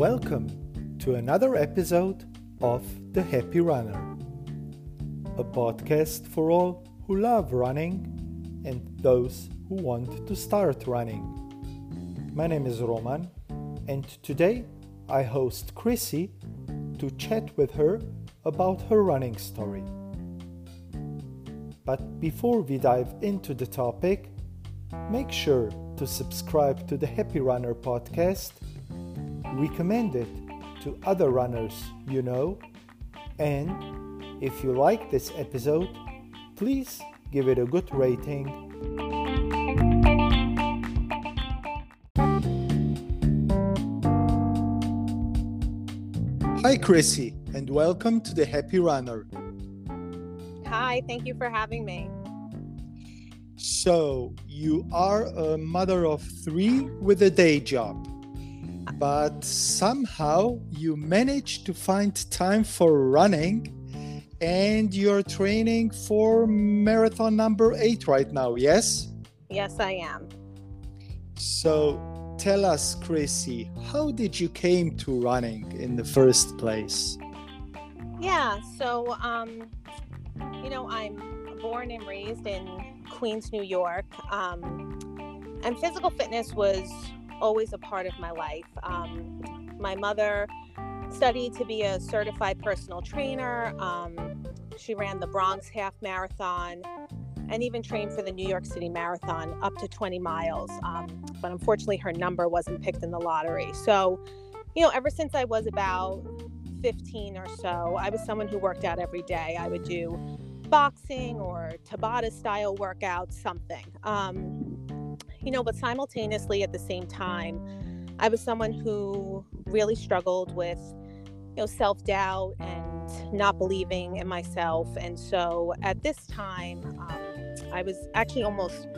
Welcome to another episode of The Happy Runner, a podcast for all who love running and those who want to start running. My name is Roman, and today I host Krissy to chat with her about her running story. But before we dive into the topic, make sure to subscribe to the Happy Runner podcast, recommend it to other runners you know, and if you like this episode, please give it a good rating. Hi, Krissy, and welcome to the Happy Runner. Hi, thank you for having me. So, you are a mother of three with a day job, but somehow you managed to find time for running and you're training for marathon number eight right now, yes? Yes, I am. So, tell us, Krissy, how did you came to running in the first place? Yeah, so um, you know, I'm born and raised in Queens, New York, um, and physical fitness was always a part of my life. Um, my mother studied to be a certified personal trainer. Um, she ran the Bronx Half Marathon and even trained for the New York City Marathon up to 20 miles. Um, but unfortunately, her number wasn't picked in the lottery. So, you know, ever since I was about 15 or so, I was someone who worked out every day. I would do boxing or Tabata style workouts, something. Um, you know, but simultaneously at the same time, I was someone who really struggled with, you know, self doubt and not believing in myself. And so at this time, um, I was actually almost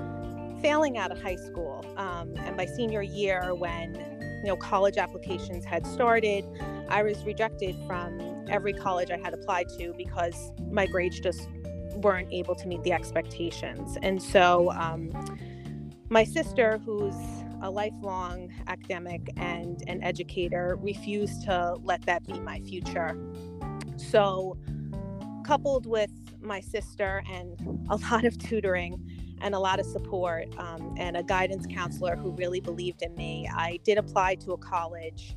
failing out of high school. Um, and by senior year, when you know college applications had started, I was rejected from every college I had applied to because my grades just weren't able to meet the expectations. And so, um, my sister, who's a lifelong academic and an educator, refused to let that be my future. So, coupled with my sister and a lot of tutoring and a lot of support um, and a guidance counselor who really believed in me, I did apply to a college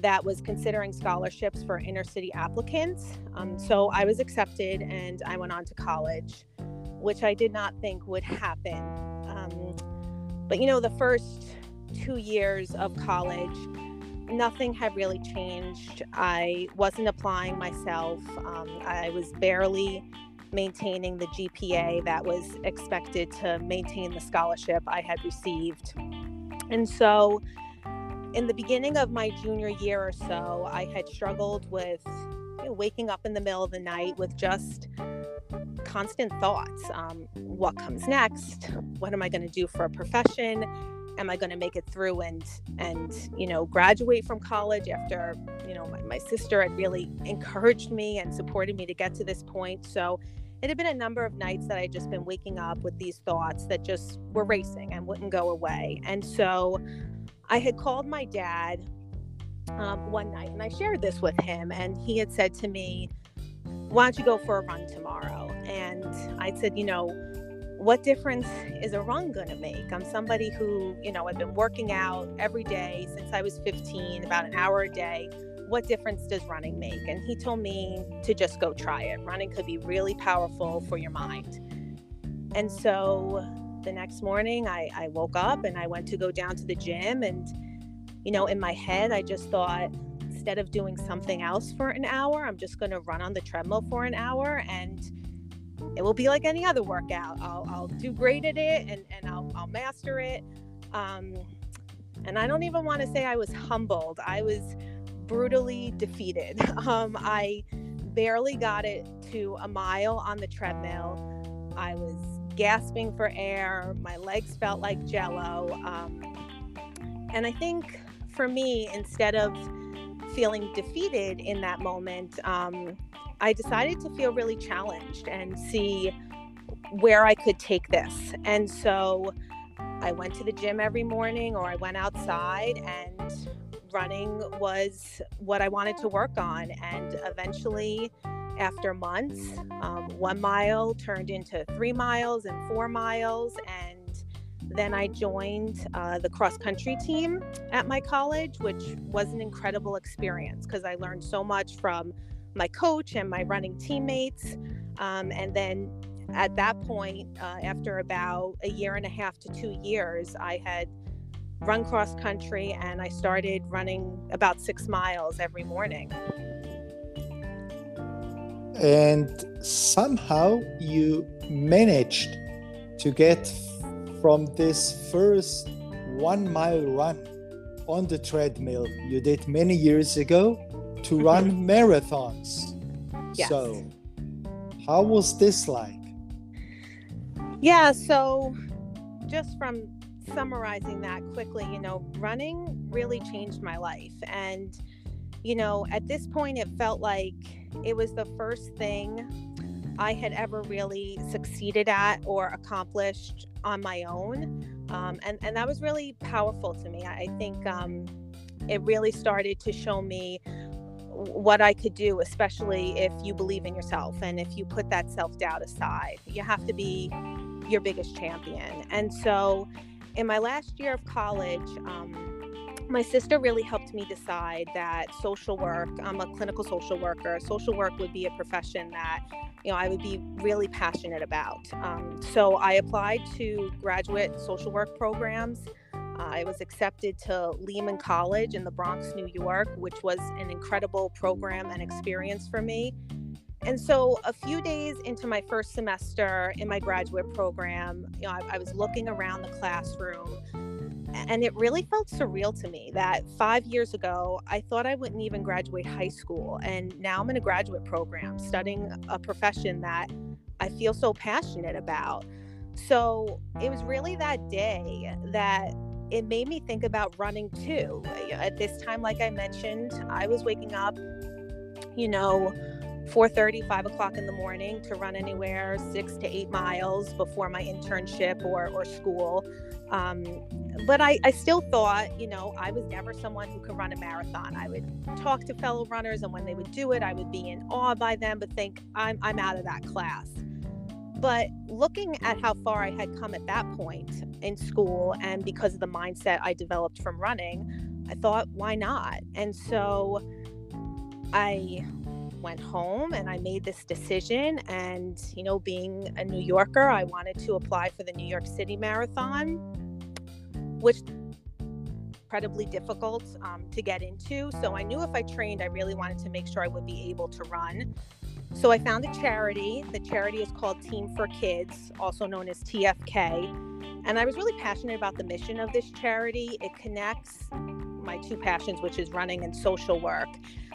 that was considering scholarships for inner city applicants. Um, so I was accepted and I went on to college, which I did not think would happen. Um, but you know, the first two years of college, nothing had really changed. I wasn't applying myself, um, I was barely maintaining the GPA that was expected to maintain the scholarship I had received. And so, in the beginning of my junior year or so, I had struggled with waking up in the middle of the night with just constant thoughts. Um, what comes next? What am I going to do for a profession? Am I going to make it through and and you know graduate from college after you know my, my sister had really encouraged me and supported me to get to this point. So it had been a number of nights that I'd just been waking up with these thoughts that just were racing and wouldn't go away. And so I had called my dad um, one night and I shared this with him, and he had said to me, Why don't you go for a run tomorrow? And I said, You know, what difference is a run going to make? I'm somebody who, you know, I've been working out every day since I was 15, about an hour a day. What difference does running make? And he told me to just go try it. Running could be really powerful for your mind. And so the next morning I, I woke up and I went to go down to the gym and you know in my head I just thought instead of doing something else for an hour I'm just going to run on the treadmill for an hour and it will be like any other workout. I'll, I'll do great at it and, and I'll, I'll master it. Um, and I don't even want to say I was humbled. I was brutally defeated. Um, I barely got it to a mile on the treadmill. I was gasping for air. My legs felt like jello. Um, and I think for me, instead of feeling defeated in that moment, um, I decided to feel really challenged and see where I could take this. And so I went to the gym every morning or I went outside and running was what I wanted to work on. And eventually, after months, um, one mile turned into three miles and four miles. And then I joined uh, the cross country team at my college, which was an incredible experience because I learned so much from my coach and my running teammates. Um, and then at that point, uh, after about a year and a half to two years, I had run cross country and I started running about six miles every morning. And somehow you managed to get from this first one mile run on the treadmill you did many years ago to run marathons. Yes. So, how was this like? Yeah, so just from summarizing that quickly, you know, running really changed my life. And, you know, at this point, it felt like it was the first thing I had ever really succeeded at or accomplished on my own. Um, and, and that was really powerful to me. I think um, it really started to show me what I could do, especially if you believe in yourself and if you put that self doubt aside. You have to be your biggest champion. And so, in my last year of college, um, my sister really helped me decide that social work, I'm a clinical social worker, social work would be a profession that, you know, I would be really passionate about. Um, so I applied to graduate social work programs. I was accepted to Lehman College in the Bronx, New York, which was an incredible program and experience for me. And so, a few days into my first semester in my graduate program, you know, I, I, was looking around the classroom, and it really felt surreal to me that five years ago, I thought I wouldn't even graduate high school, and now I'm in a graduate program studying a profession that I feel so passionate about. So, it was really that day that it made me think about running too. At this time, like I mentioned, I was waking up, you know 4.30 5 o'clock in the morning to run anywhere six to eight miles before my internship or, or school. Um, but I, I still thought you know i was never someone who could run a marathon. I would talk to fellow runners and when they would do it i would be in awe by them but think i'm, I'm out of that class. But looking at how far i had come at that point in school and because of the mindset i developed from running i thought why not and so i went home and I made this decision. And, you know, being a New Yorker, I wanted to apply for the New York City Marathon, which incredibly difficult um, to get into. So I knew if I trained, I really wanted to make sure I would be able to run. So I found a charity. The charity is called Team for Kids, also known as TFK. And I was really passionate about the mission of this charity. It connects my two passions, which is running and social work.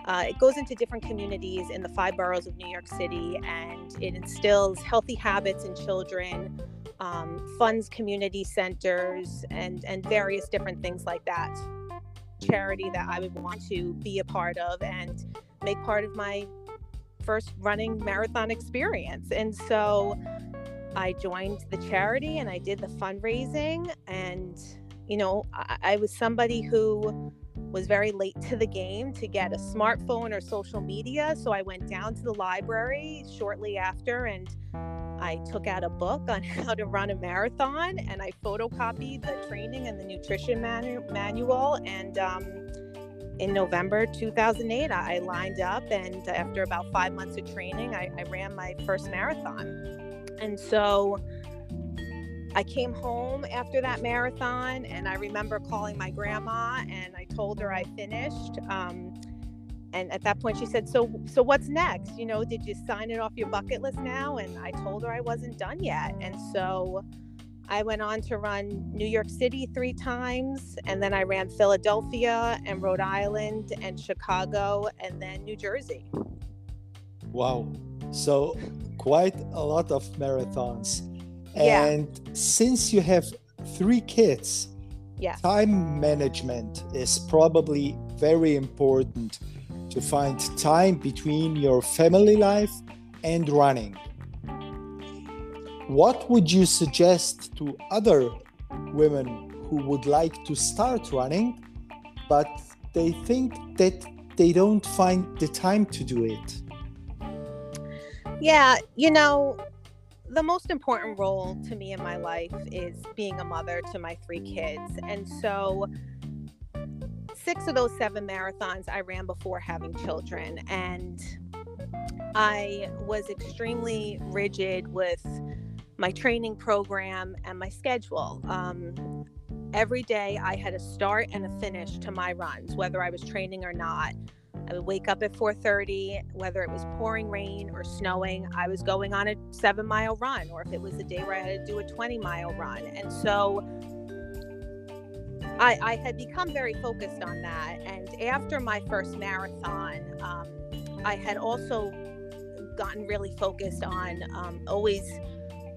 Uh, it goes into different communities in the five boroughs of New York City and it instills healthy habits in children, um, funds community centers, and, and various different things like that. Charity that I would want to be a part of and make part of my first running marathon experience. And so I joined the charity and I did the fundraising. And, you know, I, I was somebody who was very late to the game to get a smartphone or social media. So I went down to the library shortly after and I took out a book on how to run a marathon and I photocopied the training and the nutrition manu- manual. And um, in November 2008, I lined up, and after about five months of training, I, I ran my first marathon. And so I came home after that marathon and I remember calling my grandma and I told her I finished. Um, and at that point she said, "So so what's next? You know, did you sign it off your bucket list now?" And I told her I wasn't done yet. And so I went on to run New York City 3 times and then I ran Philadelphia and Rhode Island and Chicago and then New Jersey. Wow. So quite a lot of marathons. And yeah. since you have three kids, yeah. time management is probably very important to find time between your family life and running. What would you suggest to other women who would like to start running but they think that they don't find the time to do it. Yeah, you know, the most important role to me in my life is being a mother to my three kids. And so, six of those seven marathons I ran before having children. And I was extremely rigid with my training program and my schedule. Um, every day I had a start and a finish to my runs, whether I was training or not. I would wake up at 4:30, whether it was pouring rain or snowing. I was going on a seven mile run, or if it was a day where I had to do a 20 mile run. And so I, I had become very focused on that. And after my first marathon, um, I had also gotten really focused on um, always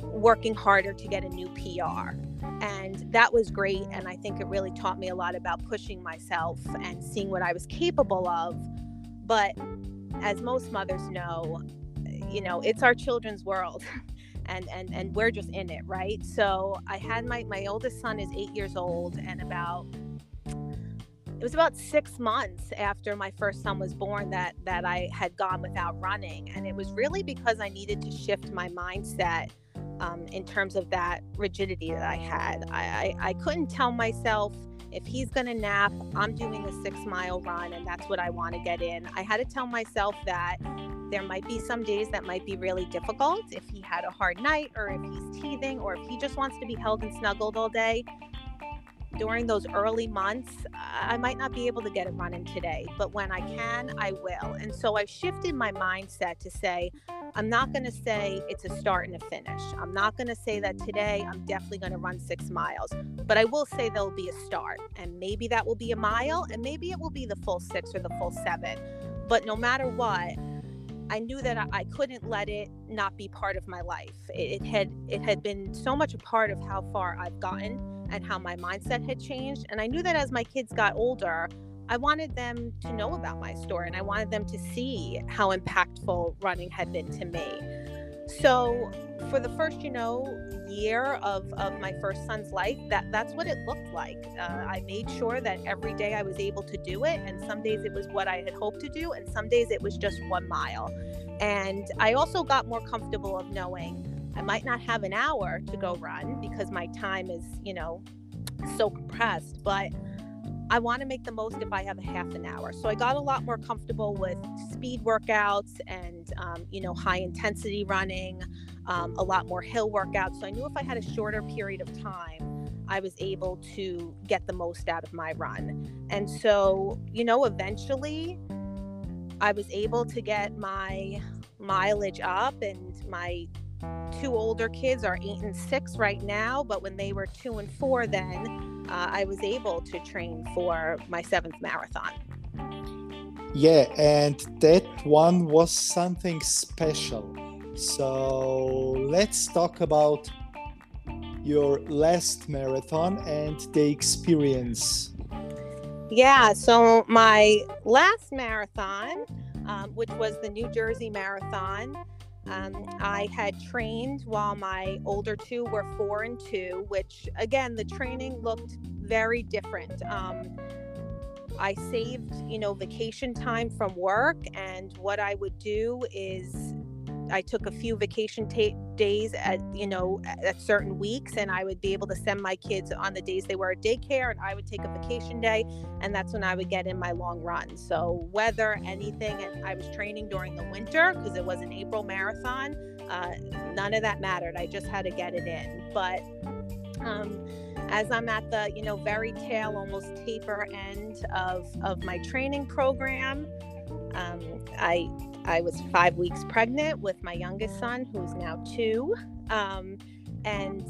working harder to get a new PR. And that was great. And I think it really taught me a lot about pushing myself and seeing what I was capable of. But as most mothers know, you know, it's our children's world. and and and we're just in it right so i had my my oldest son is eight years old and about it was about six months after my first son was born that that i had gone without running and it was really because i needed to shift my mindset um, in terms of that rigidity that I had. I, I, I couldn't tell myself if he's going to nap, I'm doing a six mile run and that's what I want to get in. I had to tell myself that there might be some days that might be really difficult if he had a hard night or if he's teething or if he just wants to be held and snuggled all day during those early months, I might not be able to get a run in today, but when I can, I will. And so I've shifted my mindset to say, I'm not going to say it's a start and a finish. I'm not going to say that today I'm definitely going to run six miles, but I will say there'll be a start. And maybe that will be a mile, and maybe it will be the full six or the full seven. But no matter what, I knew that I couldn't let it not be part of my life. It, had it had been so much a part of how far I've gotten and how my mindset had changed. And I knew that as my kids got older, I wanted them to know about my story and I wanted them to see how impactful running had been to me. So for the first, you know, year of, of my first son's life, that that's what it looked like. Uh, I made sure that every day I was able to do it, and some days it was what I had hoped to do, and some days it was just one mile. And I also got more comfortable of knowing I might not have an hour to go run because my time is, you know, so compressed, but I want to make the most if I have a half an hour. So I got a lot more comfortable with speed workouts and, um, you know, high intensity running, um, a lot more hill workouts. So I knew if I had a shorter period of time, I was able to get the most out of my run. And so, you know, eventually I was able to get my mileage up and my two older kids are eight and six right now, but when they were two and four, then uh, I was able to train for my seventh marathon. Yeah, and that one was something special. So let's talk about your last marathon and the experience. Yeah, so my last marathon, um, which was the New Jersey Marathon, um, I had trained while my older two were four and two, which again, the training looked very different. Um, I saved, you know, vacation time from work, and what I would do is I took a few vacation ta- days at you know at certain weeks, and I would be able to send my kids on the days they were at daycare, and I would take a vacation day, and that's when I would get in my long run. So weather, anything, and I was training during the winter because it was an April marathon. Uh, none of that mattered. I just had to get it in. But um, as I'm at the you know very tail, almost taper end of of my training program, um, I I was five weeks pregnant with my youngest son, who's now two. Um, and,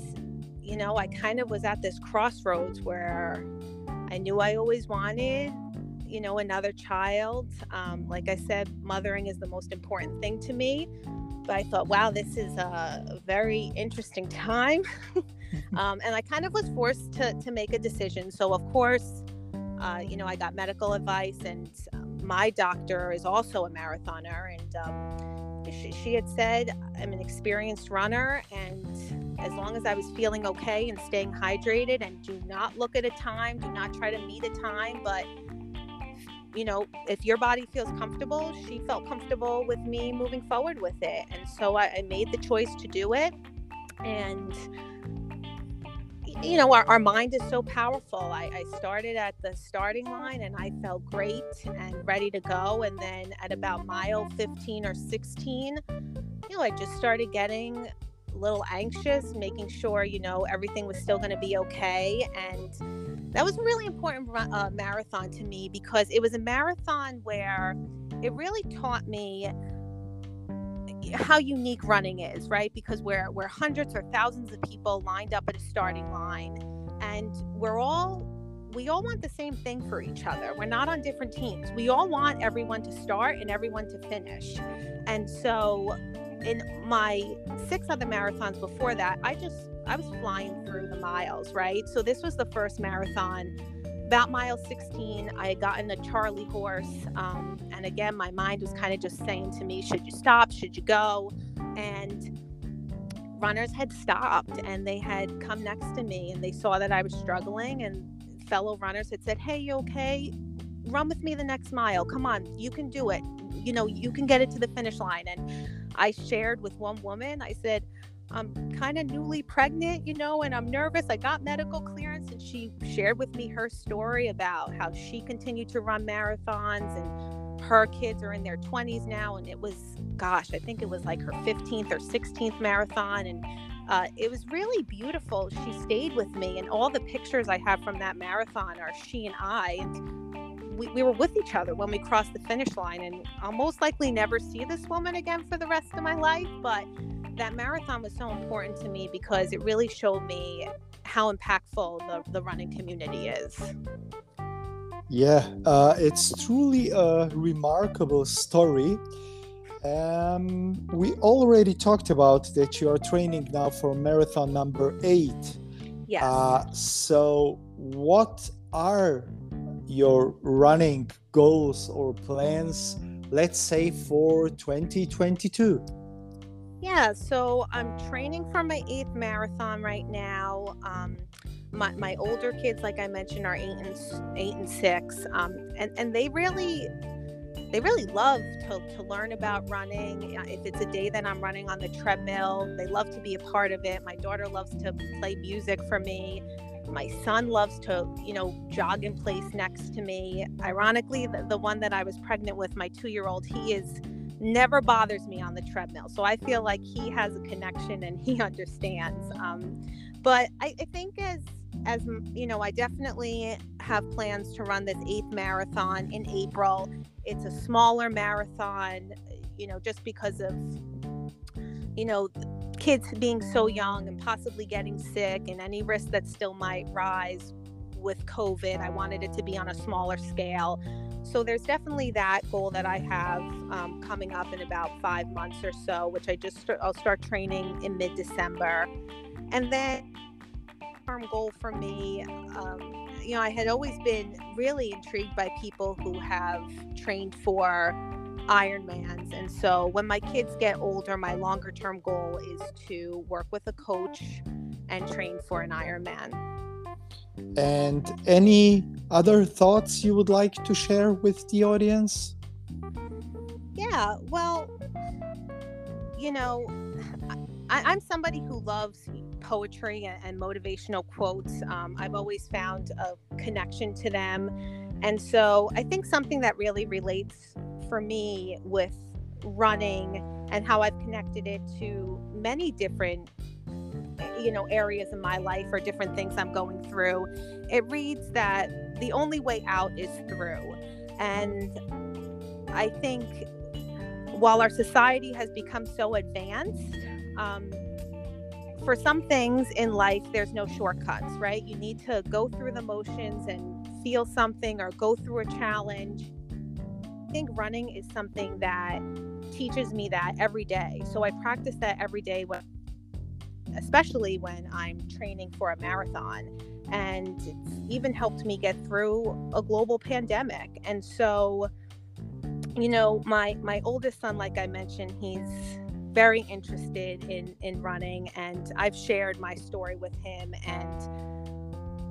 you know, I kind of was at this crossroads where I knew I always wanted, you know, another child. Um, like I said, mothering is the most important thing to me. But I thought, wow, this is a very interesting time. um, and I kind of was forced to, to make a decision. So, of course, uh, you know, I got medical advice and my doctor is also a marathoner, and um, she, she had said, I'm an experienced runner, and as long as I was feeling okay and staying hydrated, and do not look at a time, do not try to meet a time, but you know, if your body feels comfortable, she felt comfortable with me moving forward with it. And so I, I made the choice to do it. And, you know, our, our mind is so powerful. I, I started at the starting line and I felt great and ready to go. And then at about mile 15 or 16, you know, I just started getting a little anxious, making sure, you know, everything was still going to be okay. And that was a really important uh, marathon to me because it was a marathon where it really taught me how unique running is, right? Because we're we're hundreds or thousands of people lined up at a starting line and we're all we all want the same thing for each other. We're not on different teams. We all want everyone to start and everyone to finish. And so in my six other marathons before that, I just I was flying through the miles, right? So this was the first marathon. About mile 16, I had gotten a Charlie horse. Um, and again, my mind was kind of just saying to me, should you stop? Should you go? And runners had stopped and they had come next to me and they saw that I was struggling. And fellow runners had said, Hey, you okay? Run with me the next mile. Come on, you can do it. You know, you can get it to the finish line. And I shared with one woman, I said, I'm kind of newly pregnant, you know, and I'm nervous. I got medical clearance. She shared with me her story about how she continued to run marathons and her kids are in their 20s now. And it was, gosh, I think it was like her 15th or 16th marathon. And uh, it was really beautiful. She stayed with me, and all the pictures I have from that marathon are she and I. And we, we were with each other when we crossed the finish line and I'll most likely never see this woman again for the rest of my life but that marathon was so important to me because it really showed me how impactful the, the running community is. Yeah uh, it's truly a remarkable story. Um, we already talked about that you are training now for marathon number eight. Yes. Uh, so what are your running goals or plans, let's say for 2022? Yeah, so I'm training for my eighth marathon right now. Um, my, my older kids, like I mentioned, are eight and eight and six, um, and and they really they really love to, to learn about running. If it's a day that I'm running on the treadmill, they love to be a part of it. My daughter loves to play music for me my son loves to you know jog in place next to me ironically the, the one that i was pregnant with my two year old he is never bothers me on the treadmill so i feel like he has a connection and he understands um, but I, I think as as you know i definitely have plans to run this eighth marathon in april it's a smaller marathon you know just because of you know kids being so young and possibly getting sick and any risk that still might rise with COVID. I wanted it to be on a smaller scale. So there's definitely that goal that I have um, coming up in about five months or so, which I just I'll start training in mid December, and then term goal for me. Um, you know, I had always been really intrigued by people who have trained for Ironmans. And so when my kids get older, my longer term goal is to work with a coach and train for an Ironman. And any other thoughts you would like to share with the audience? Yeah, well, you know, I, am somebody who loves poetry and, and motivational quotes. Um, I've always found a connection to them. And so I think something that really relates for me with running and how I've connected it to many different you know areas in my life or different things I'm going through it reads that the only way out is through. And I think while our society has become so advanced um, for some things in life there's no shortcuts right? You need to go through the motions and feel something or go through a challenge. I think running is something that teaches me that every day. So I practice that every day when especially when I'm training for a marathon. And it's even helped me get through a global pandemic. And so, you know, my my oldest son, like I mentioned, he's very interested in in running and I've shared my story with him and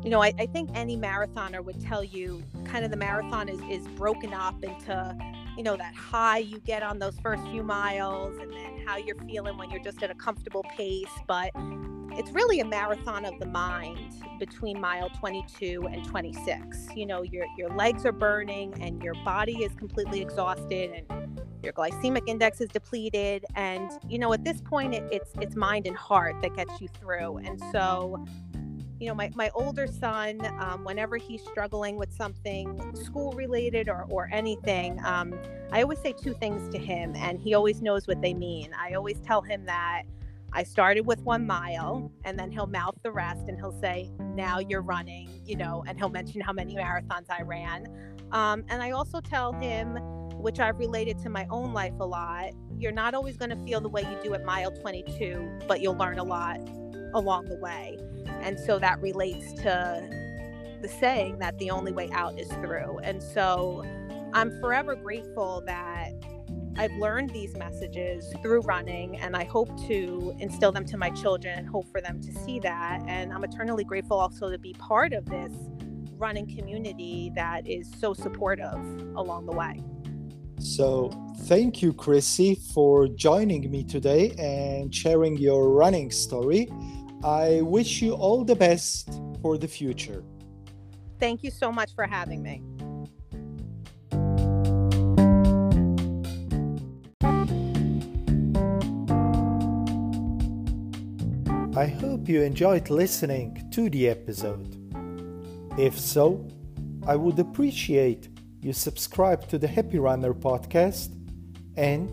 you know, I, I think any marathoner would tell you kind of the marathon is, is broken up into, you know, that high you get on those first few miles and then how you're feeling when you're just at a comfortable pace. But it's really a marathon of the mind between mile 22 and 26. You know, your your legs are burning and your body is completely exhausted and your glycemic index is depleted and you know at this point it, it's it's mind and heart that gets you through and so you know, my, my older son, um, whenever he's struggling with something school related or, or anything, um, I always say two things to him, and he always knows what they mean. I always tell him that I started with one mile, and then he'll mouth the rest and he'll say, Now you're running, you know, and he'll mention how many marathons I ran. Um, and I also tell him, which I've related to my own life a lot, you're not always going to feel the way you do at mile 22, but you'll learn a lot along the way. And so that relates to the saying that the only way out is through. And so I'm forever grateful that I've learned these messages through running, and I hope to instill them to my children and hope for them to see that. And I'm eternally grateful also to be part of this running community that is so supportive along the way. So, thank you, Krissy, for joining me today and sharing your running story. I wish you all the best for the future. Thank you so much for having me. I hope you enjoyed listening to the episode. If so, I would appreciate you subscribe to the Happy Runner podcast and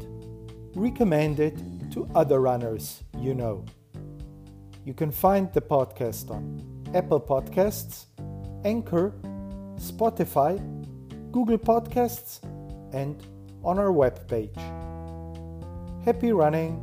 recommend it to other runners you know. You can find the podcast on Apple Podcasts, Anchor, Spotify, Google Podcasts, and on our webpage. Happy running!